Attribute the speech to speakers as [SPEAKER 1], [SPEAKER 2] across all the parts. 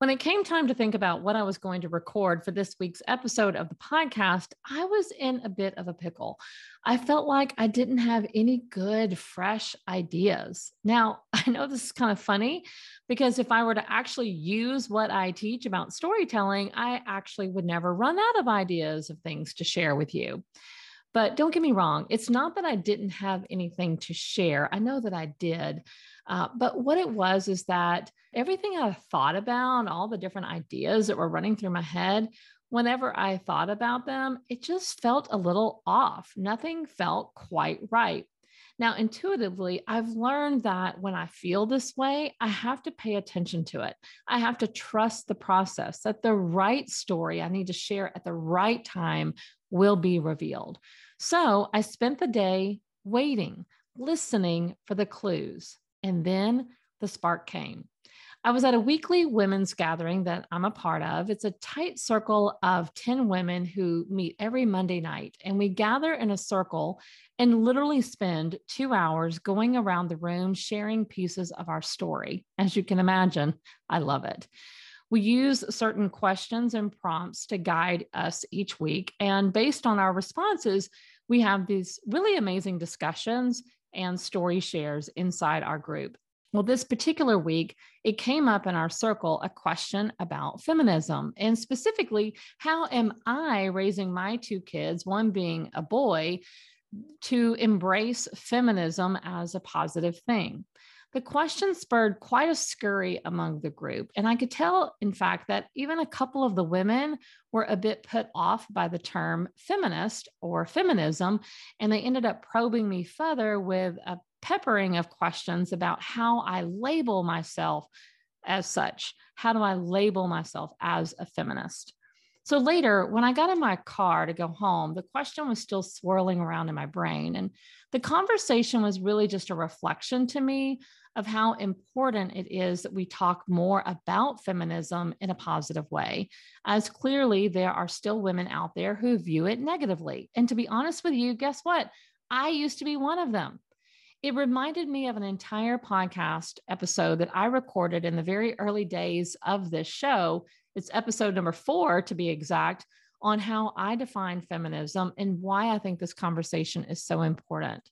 [SPEAKER 1] When it came time to think about what I was going to record for this week's episode of the podcast, I was in a bit of a pickle. I felt like I didn't have any good, fresh ideas. Now, I know this is kind of funny because if I were to actually use what I teach about storytelling, I actually would never run out of ideas of things to share with you. But don't get me wrong, it's not that I didn't have anything to share. I know that I did. Uh, but what it was is that everything I thought about, all the different ideas that were running through my head, whenever I thought about them, it just felt a little off. Nothing felt quite right. Now, intuitively, I've learned that when I feel this way, I have to pay attention to it. I have to trust the process that the right story I need to share at the right time will be revealed. So I spent the day waiting, listening for the clues. And then the spark came. I was at a weekly women's gathering that I'm a part of. It's a tight circle of 10 women who meet every Monday night, and we gather in a circle and literally spend two hours going around the room sharing pieces of our story. As you can imagine, I love it. We use certain questions and prompts to guide us each week. And based on our responses, we have these really amazing discussions and story shares inside our group. Well, this particular week, it came up in our circle a question about feminism and specifically, how am I raising my two kids, one being a boy, to embrace feminism as a positive thing? The question spurred quite a scurry among the group. And I could tell, in fact, that even a couple of the women were a bit put off by the term feminist or feminism. And they ended up probing me further with a peppering of questions about how I label myself as such. How do I label myself as a feminist? So later, when I got in my car to go home, the question was still swirling around in my brain. And the conversation was really just a reflection to me of how important it is that we talk more about feminism in a positive way, as clearly there are still women out there who view it negatively. And to be honest with you, guess what? I used to be one of them. It reminded me of an entire podcast episode that I recorded in the very early days of this show. It's episode number four, to be exact, on how I define feminism and why I think this conversation is so important.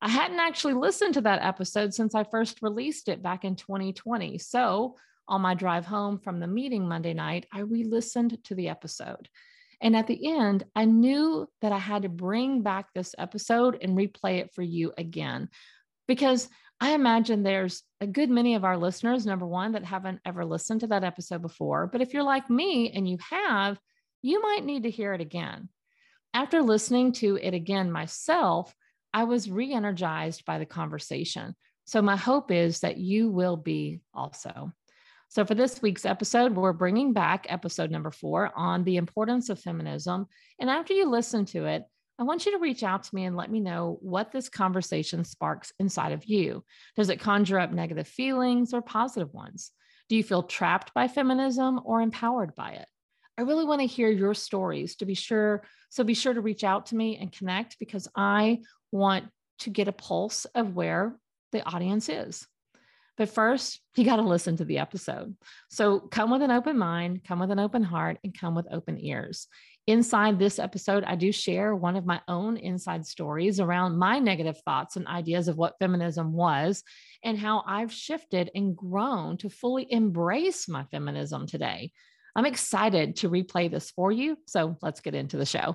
[SPEAKER 1] I hadn't actually listened to that episode since I first released it back in 2020. So, on my drive home from the meeting Monday night, I re listened to the episode. And at the end, I knew that I had to bring back this episode and replay it for you again because I imagine there's a good many of our listeners, number one, that haven't ever listened to that episode before. But if you're like me and you have, you might need to hear it again. After listening to it again myself, I was re energized by the conversation. So, my hope is that you will be also. So, for this week's episode, we're bringing back episode number four on the importance of feminism. And after you listen to it, I want you to reach out to me and let me know what this conversation sparks inside of you. Does it conjure up negative feelings or positive ones? Do you feel trapped by feminism or empowered by it? I really want to hear your stories to be sure. So be sure to reach out to me and connect because I want to get a pulse of where the audience is. But first, you got to listen to the episode. So come with an open mind, come with an open heart, and come with open ears. Inside this episode, I do share one of my own inside stories around my negative thoughts and ideas of what feminism was and how I've shifted and grown to fully embrace my feminism today. I'm excited to replay this for you. So let's get into the show.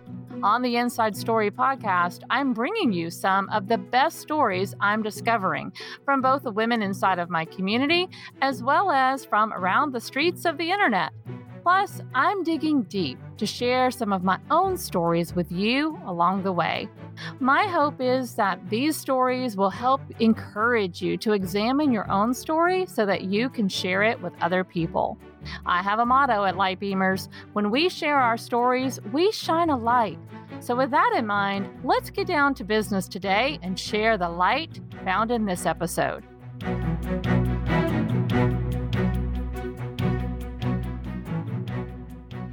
[SPEAKER 1] On the Inside Story podcast, I'm bringing you some of the best stories I'm discovering from both the women inside of my community as well as from around the streets of the internet. Plus, I'm digging deep to share some of my own stories with you along the way. My hope is that these stories will help encourage you to examine your own story so that you can share it with other people. I have a motto at Light Beamers when we share our stories, we shine a light. So, with that in mind, let's get down to business today and share the light found in this episode.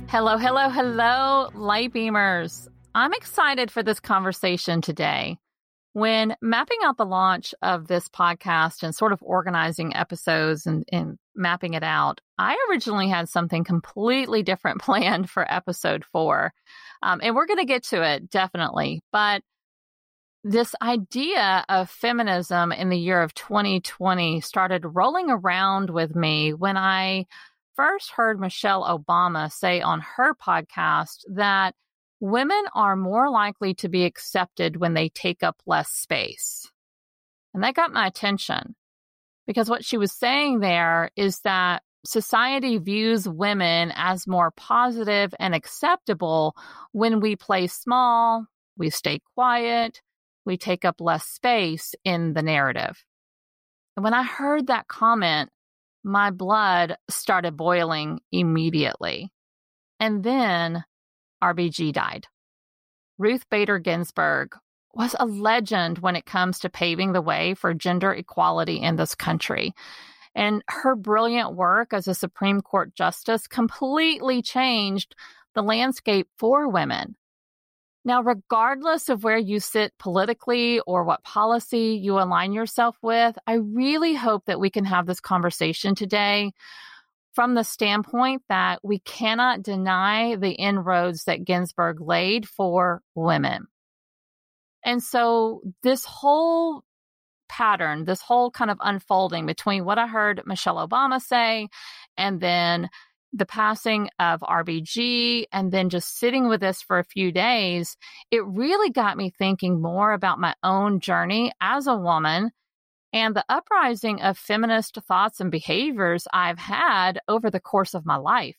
[SPEAKER 1] Hello, hello, hello, Light Beamers. I'm excited for this conversation today. When mapping out the launch of this podcast and sort of organizing episodes and, and mapping it out, I originally had something completely different planned for episode four. Um, and we're going to get to it definitely. But this idea of feminism in the year of 2020 started rolling around with me when I first heard Michelle Obama say on her podcast that women are more likely to be accepted when they take up less space. And that got my attention because what she was saying there is that society views women as more positive and acceptable when we play small, we stay quiet, we take up less space in the narrative. And when I heard that comment, my blood started boiling immediately. And then RBG died. Ruth Bader Ginsburg was a legend when it comes to paving the way for gender equality in this country. And her brilliant work as a Supreme Court justice completely changed the landscape for women. Now, regardless of where you sit politically or what policy you align yourself with, I really hope that we can have this conversation today from the standpoint that we cannot deny the inroads that Ginsburg laid for women. And so, this whole pattern, this whole kind of unfolding between what I heard Michelle Obama say and then the passing of RBG and then just sitting with this for a few days, it really got me thinking more about my own journey as a woman and the uprising of feminist thoughts and behaviors I've had over the course of my life.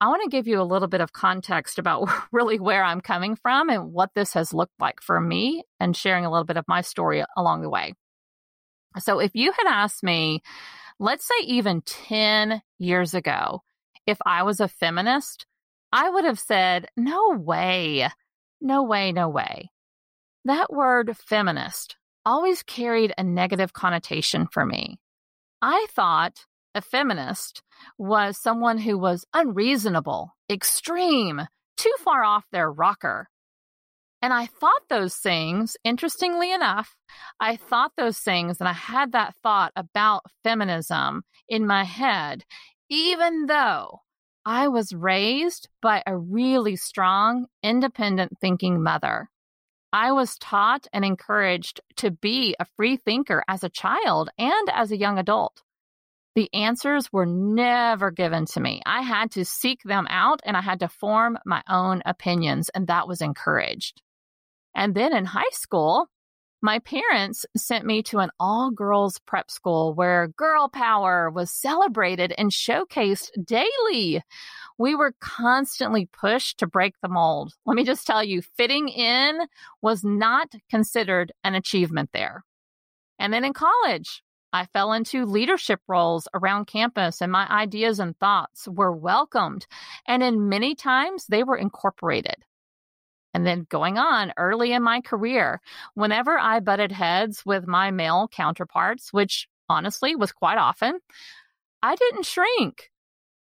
[SPEAKER 1] I want to give you a little bit of context about really where I'm coming from and what this has looked like for me and sharing a little bit of my story along the way. So, if you had asked me, let's say even 10 years ago, if I was a feminist, I would have said, no way, no way, no way. That word feminist always carried a negative connotation for me. I thought a feminist was someone who was unreasonable, extreme, too far off their rocker. And I thought those things, interestingly enough, I thought those things and I had that thought about feminism in my head, even though I was raised by a really strong, independent thinking mother. I was taught and encouraged to be a free thinker as a child and as a young adult. The answers were never given to me. I had to seek them out and I had to form my own opinions, and that was encouraged. And then in high school, my parents sent me to an all girls prep school where girl power was celebrated and showcased daily. We were constantly pushed to break the mold. Let me just tell you, fitting in was not considered an achievement there. And then in college, I fell into leadership roles around campus, and my ideas and thoughts were welcomed. And in many times, they were incorporated. And then going on early in my career, whenever I butted heads with my male counterparts, which honestly was quite often, I didn't shrink.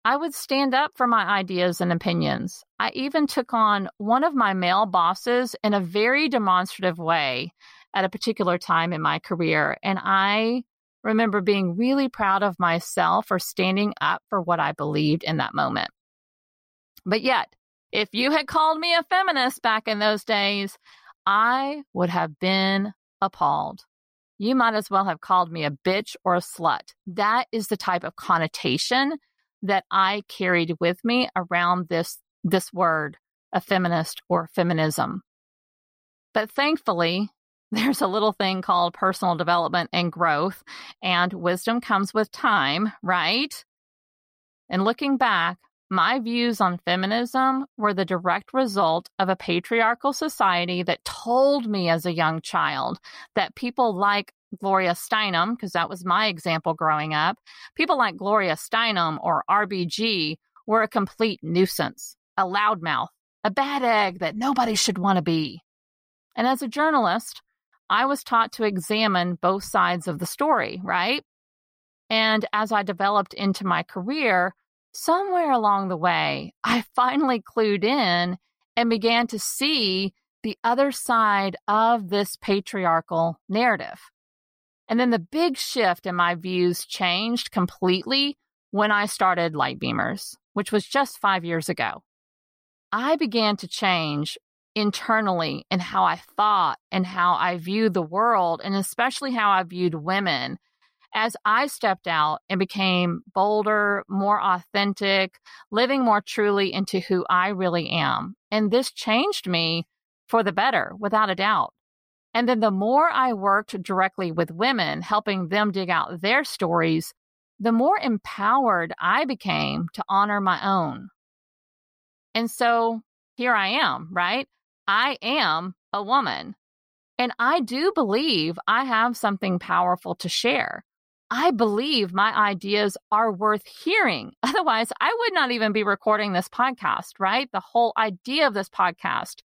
[SPEAKER 1] I would stand up for my ideas and opinions. I even took on one of my male bosses in a very demonstrative way at a particular time in my career. And I remember being really proud of myself for standing up for what I believed in that moment. But yet, if you had called me a feminist back in those days, I would have been appalled. You might as well have called me a bitch or a slut. That is the type of connotation that I carried with me around this, this word, a feminist or feminism. But thankfully, there's a little thing called personal development and growth, and wisdom comes with time, right? And looking back, my views on feminism were the direct result of a patriarchal society that told me as a young child that people like Gloria Steinem, because that was my example growing up, people like Gloria Steinem or RBG were a complete nuisance, a loudmouth, a bad egg that nobody should want to be. And as a journalist, I was taught to examine both sides of the story, right? And as I developed into my career, somewhere along the way, I finally clued in and began to see the other side of this patriarchal narrative. And then the big shift in my views changed completely when I started Light Beamers, which was just five years ago. I began to change internally in how I thought and how I viewed the world, and especially how I viewed women as I stepped out and became bolder, more authentic, living more truly into who I really am. And this changed me for the better, without a doubt. And then the more I worked directly with women, helping them dig out their stories, the more empowered I became to honor my own. And so here I am, right? I am a woman. And I do believe I have something powerful to share. I believe my ideas are worth hearing. Otherwise, I would not even be recording this podcast, right? The whole idea of this podcast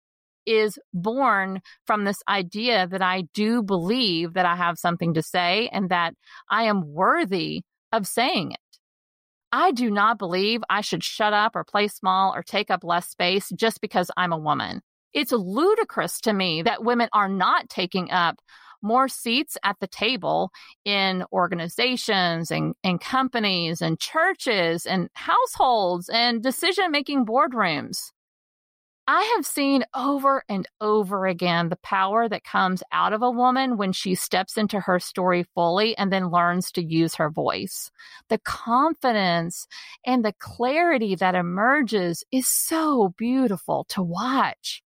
[SPEAKER 1] is born from this idea that I do believe that I have something to say and that I am worthy of saying it. I do not believe I should shut up or play small or take up less space just because I'm a woman. It's ludicrous to me that women are not taking up more seats at the table in organizations and, and companies and churches and households and decision making boardrooms. I have seen over and over again the power that comes out of a woman when she steps into her story fully and then learns to use her voice. The confidence and the clarity that emerges is so beautiful to watch.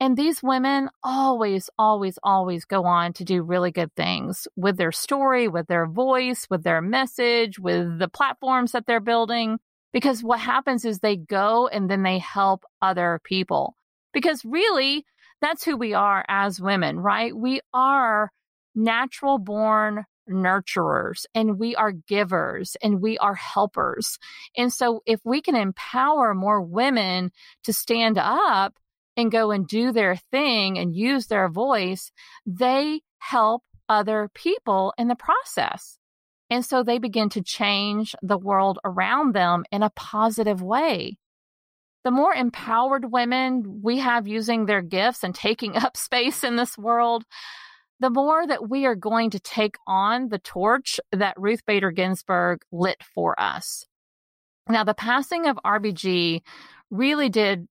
[SPEAKER 1] And these women always, always, always go on to do really good things with their story, with their voice, with their message, with the platforms that they're building. Because what happens is they go and then they help other people. Because really, that's who we are as women, right? We are natural born nurturers and we are givers and we are helpers. And so if we can empower more women to stand up and go and do their thing and use their voice, they help other people in the process. And so they begin to change the world around them in a positive way. The more empowered women we have using their gifts and taking up space in this world, the more that we are going to take on the torch that Ruth Bader Ginsburg lit for us. Now, the passing of RBG really did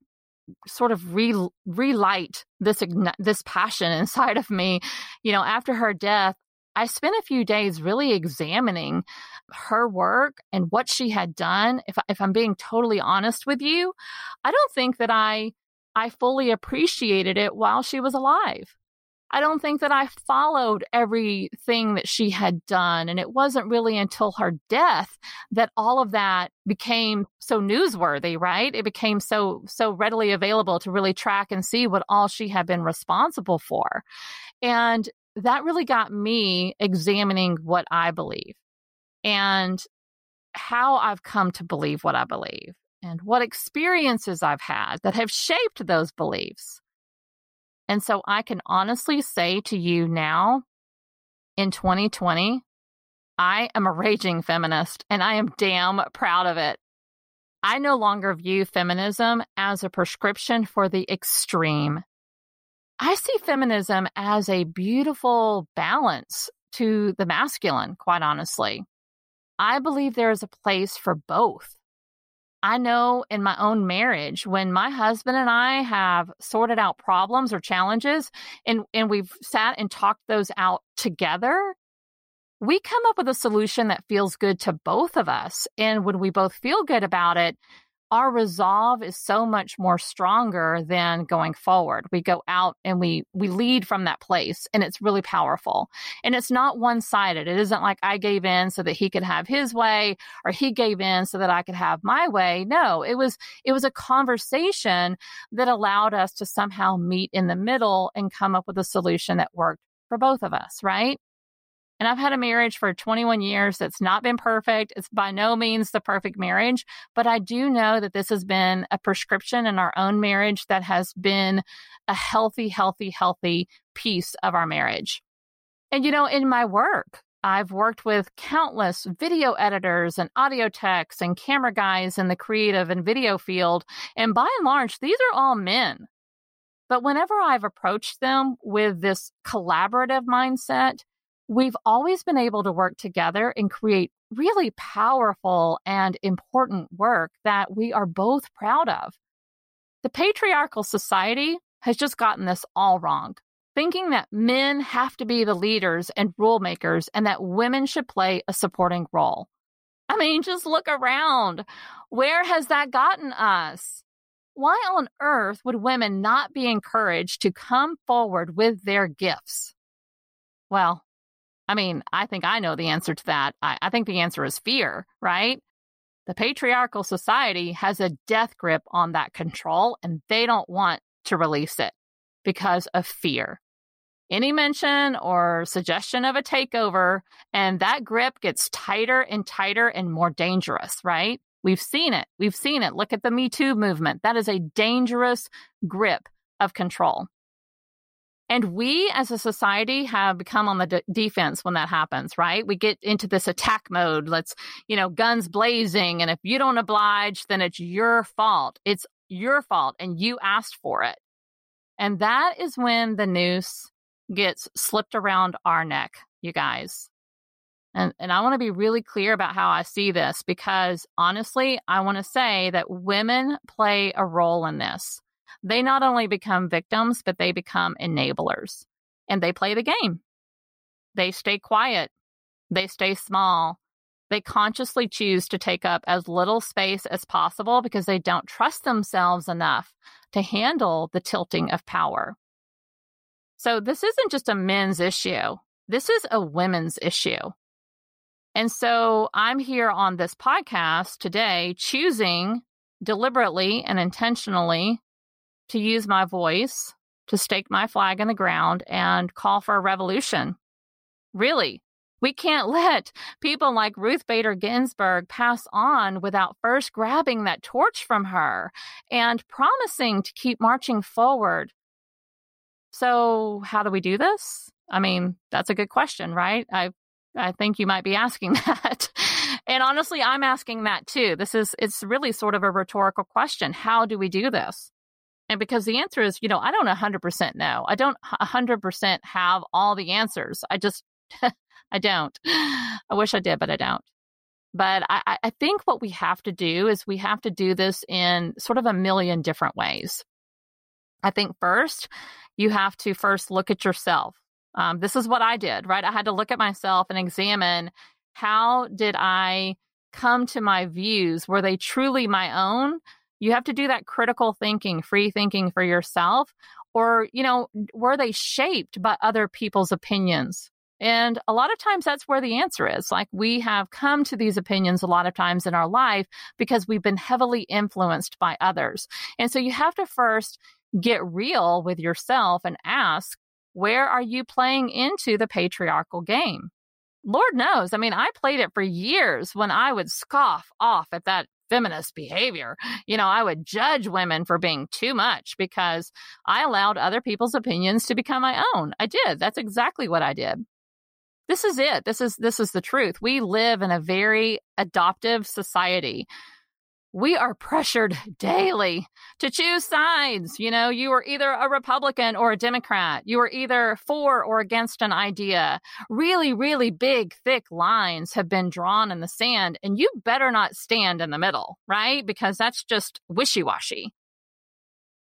[SPEAKER 1] sort of re, relight this this passion inside of me. You know, after her death, I spent a few days really examining her work and what she had done. If if I'm being totally honest with you, I don't think that I I fully appreciated it while she was alive. I don't think that I followed everything that she had done. And it wasn't really until her death that all of that became so newsworthy, right? It became so, so readily available to really track and see what all she had been responsible for. And that really got me examining what I believe and how I've come to believe what I believe and what experiences I've had that have shaped those beliefs. And so I can honestly say to you now in 2020, I am a raging feminist and I am damn proud of it. I no longer view feminism as a prescription for the extreme. I see feminism as a beautiful balance to the masculine, quite honestly. I believe there is a place for both. I know in my own marriage, when my husband and I have sorted out problems or challenges and, and we've sat and talked those out together, we come up with a solution that feels good to both of us. And when we both feel good about it, our resolve is so much more stronger than going forward. We go out and we we lead from that place and it's really powerful. And it's not one-sided. It isn't like I gave in so that he could have his way or he gave in so that I could have my way. No, it was it was a conversation that allowed us to somehow meet in the middle and come up with a solution that worked for both of us, right? And I've had a marriage for 21 years that's not been perfect. It's by no means the perfect marriage, but I do know that this has been a prescription in our own marriage that has been a healthy, healthy, healthy piece of our marriage. And, you know, in my work, I've worked with countless video editors and audio techs and camera guys in the creative and video field. And by and large, these are all men. But whenever I've approached them with this collaborative mindset, we've always been able to work together and create really powerful and important work that we are both proud of. The patriarchal society has just gotten this all wrong, thinking that men have to be the leaders and rule makers and that women should play a supporting role. I mean, just look around. Where has that gotten us? Why on earth would women not be encouraged to come forward with their gifts? Well, I mean, I think I know the answer to that. I, I think the answer is fear, right? The patriarchal society has a death grip on that control and they don't want to release it because of fear. Any mention or suggestion of a takeover, and that grip gets tighter and tighter and more dangerous, right? We've seen it. We've seen it. Look at the Me Too movement. That is a dangerous grip of control. And we as a society have become on the de- defense when that happens, right? We get into this attack mode. Let's, you know, guns blazing. And if you don't oblige, then it's your fault. It's your fault and you asked for it. And that is when the noose gets slipped around our neck, you guys. And, and I want to be really clear about how I see this because honestly, I want to say that women play a role in this they not only become victims, but they become enablers and they play the game. They stay quiet, they stay small. They consciously choose to take up as little space as possible because they don't trust themselves enough to handle the tilting of power. So, this isn't just a men's issue, this is a women's issue. And so, I'm here on this podcast today choosing deliberately and intentionally to use my voice to stake my flag in the ground and call for a revolution. Really, we can't let people like Ruth Bader Ginsburg pass on without first grabbing that torch from her and promising to keep marching forward. So, how do we do this? I mean, that's a good question, right? I I think you might be asking that. and honestly, I'm asking that too. This is it's really sort of a rhetorical question. How do we do this? And because the answer is, you know, I don't 100% know. I don't 100% have all the answers. I just, I don't. I wish I did, but I don't. But I, I think what we have to do is we have to do this in sort of a million different ways. I think first, you have to first look at yourself. Um, this is what I did, right? I had to look at myself and examine how did I come to my views? Were they truly my own? You have to do that critical thinking, free thinking for yourself. Or, you know, were they shaped by other people's opinions? And a lot of times that's where the answer is. Like we have come to these opinions a lot of times in our life because we've been heavily influenced by others. And so you have to first get real with yourself and ask, where are you playing into the patriarchal game? Lord knows. I mean, I played it for years when I would scoff off at that feminist behavior. You know, I would judge women for being too much because I allowed other people's opinions to become my own. I did. That's exactly what I did. This is it. This is this is the truth. We live in a very adoptive society we are pressured daily to choose sides. You know, you are either a Republican or a Democrat. You are either for or against an idea. Really, really big, thick lines have been drawn in the sand, and you better not stand in the middle, right? Because that's just wishy washy.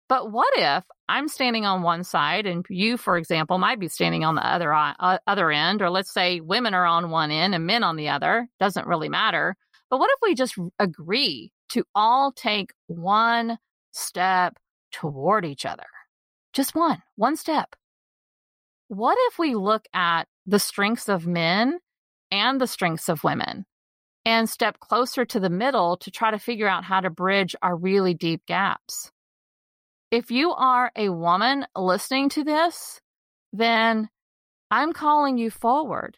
[SPEAKER 1] But what if I'm standing on one side and you, for example, might be standing on the other uh, other end, or let's say women are on one end and men on the other? Doesn't really matter. But what if we just agree to all take one step toward each other. Just one, one step. What if we look at the strengths of men and the strengths of women and step closer to the middle to try to figure out how to bridge our really deep gaps? If you are a woman listening to this, then I'm calling you forward.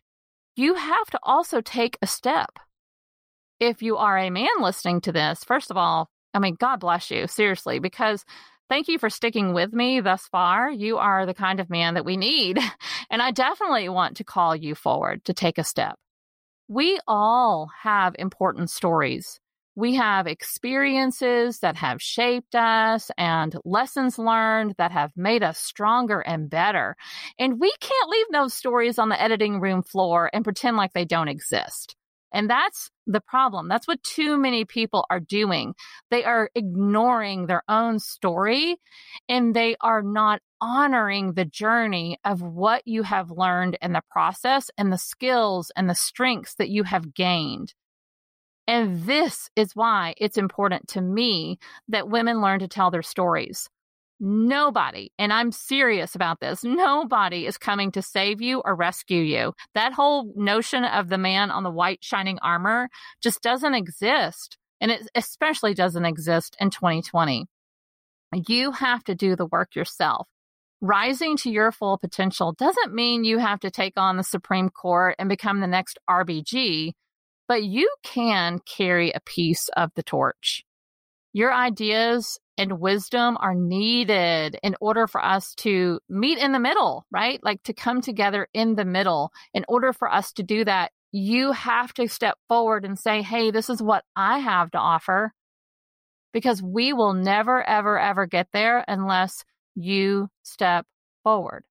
[SPEAKER 1] you have to also take a step. If you are a man listening to this, first of all, I mean, God bless you, seriously, because thank you for sticking with me thus far. You are the kind of man that we need. And I definitely want to call you forward to take a step. We all have important stories. We have experiences that have shaped us and lessons learned that have made us stronger and better. And we can't leave those stories on the editing room floor and pretend like they don't exist. And that's the problem. That's what too many people are doing. They are ignoring their own story and they are not honoring the journey of what you have learned in the process and the skills and the strengths that you have gained. And this is why it's important to me that women learn to tell their stories. Nobody, and I'm serious about this, nobody is coming to save you or rescue you. That whole notion of the man on the white shining armor just doesn't exist. And it especially doesn't exist in 2020. You have to do the work yourself. Rising to your full potential doesn't mean you have to take on the Supreme Court and become the next RBG, but you can carry a piece of the torch. Your ideas and wisdom are needed in order for us to meet in the middle, right? Like to come together in the middle. In order for us to do that, you have to step forward and say, Hey, this is what I have to offer. Because we will never, ever, ever get there unless you step forward.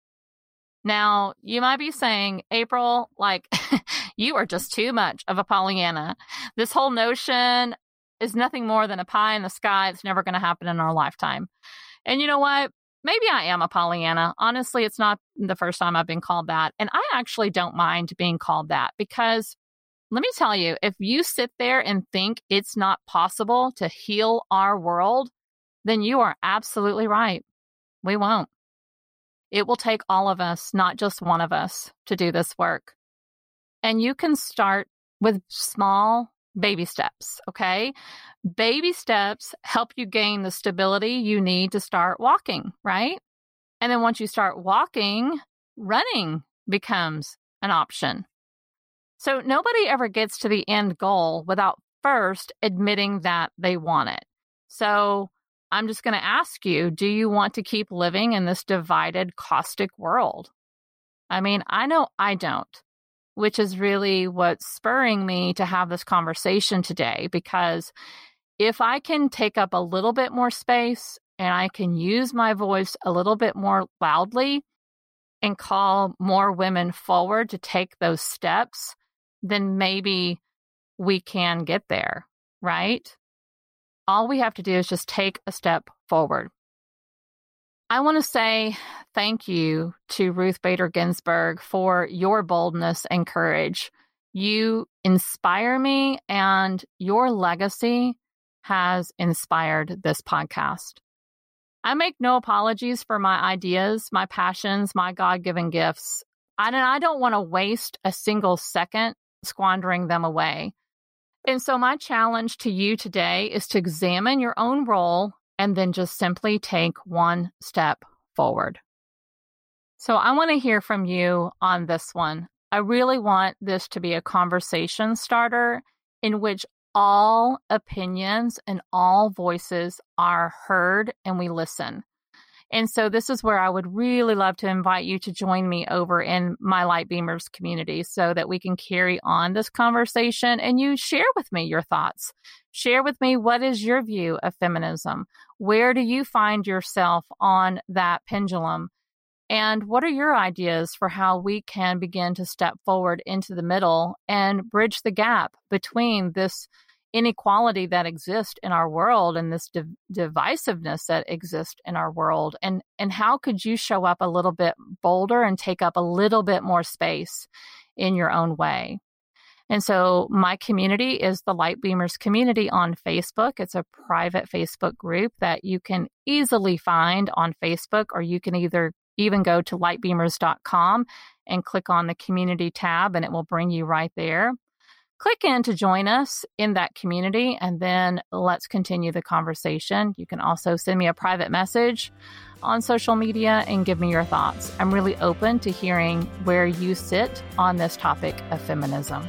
[SPEAKER 1] Now, you might be saying, April, like, you are just too much of a Pollyanna. This whole notion is nothing more than a pie in the sky. It's never going to happen in our lifetime. And you know what? Maybe I am a Pollyanna. Honestly, it's not the first time I've been called that. And I actually don't mind being called that because let me tell you, if you sit there and think it's not possible to heal our world, then you are absolutely right. We won't. It will take all of us, not just one of us, to do this work. And you can start with small baby steps. Okay. Baby steps help you gain the stability you need to start walking, right? And then once you start walking, running becomes an option. So nobody ever gets to the end goal without first admitting that they want it. So I'm just going to ask you do you want to keep living in this divided, caustic world? I mean, I know I don't which is really what's spurring me to have this conversation today. Because if I can take up a little bit more space and I can use my voice a little bit more loudly and call more women forward to take those steps, then maybe we can get there, right? All we have to do is just take a step forward. I want to say thank you to Ruth Bader Ginsburg for your boldness and courage. You inspire me, and your legacy has inspired this podcast. I make no apologies for my ideas, my passions, my God given gifts. And I don't want to waste a single second squandering them away. And so, my challenge to you today is to examine your own role and then just simply take one step forward. So I want to hear from you on this one. I really want this to be a conversation starter in which all opinions and all voices are heard and we listen. And so this is where I would really love to invite you to join me over in my Light Beamers community so that we can carry on this conversation and you share with me your thoughts. Share with me what is your view of feminism? Where do you find yourself on that pendulum? And what are your ideas for how we can begin to step forward into the middle and bridge the gap between this inequality that exists in our world and this div- divisiveness that exists in our world and and how could you show up a little bit bolder and take up a little bit more space in your own way and so my community is the light beamers community on facebook it's a private facebook group that you can easily find on facebook or you can either even go to lightbeamers.com and click on the community tab and it will bring you right there Click in to join us in that community and then let's continue the conversation. You can also send me a private message on social media and give me your thoughts. I'm really open to hearing where you sit on this topic of feminism.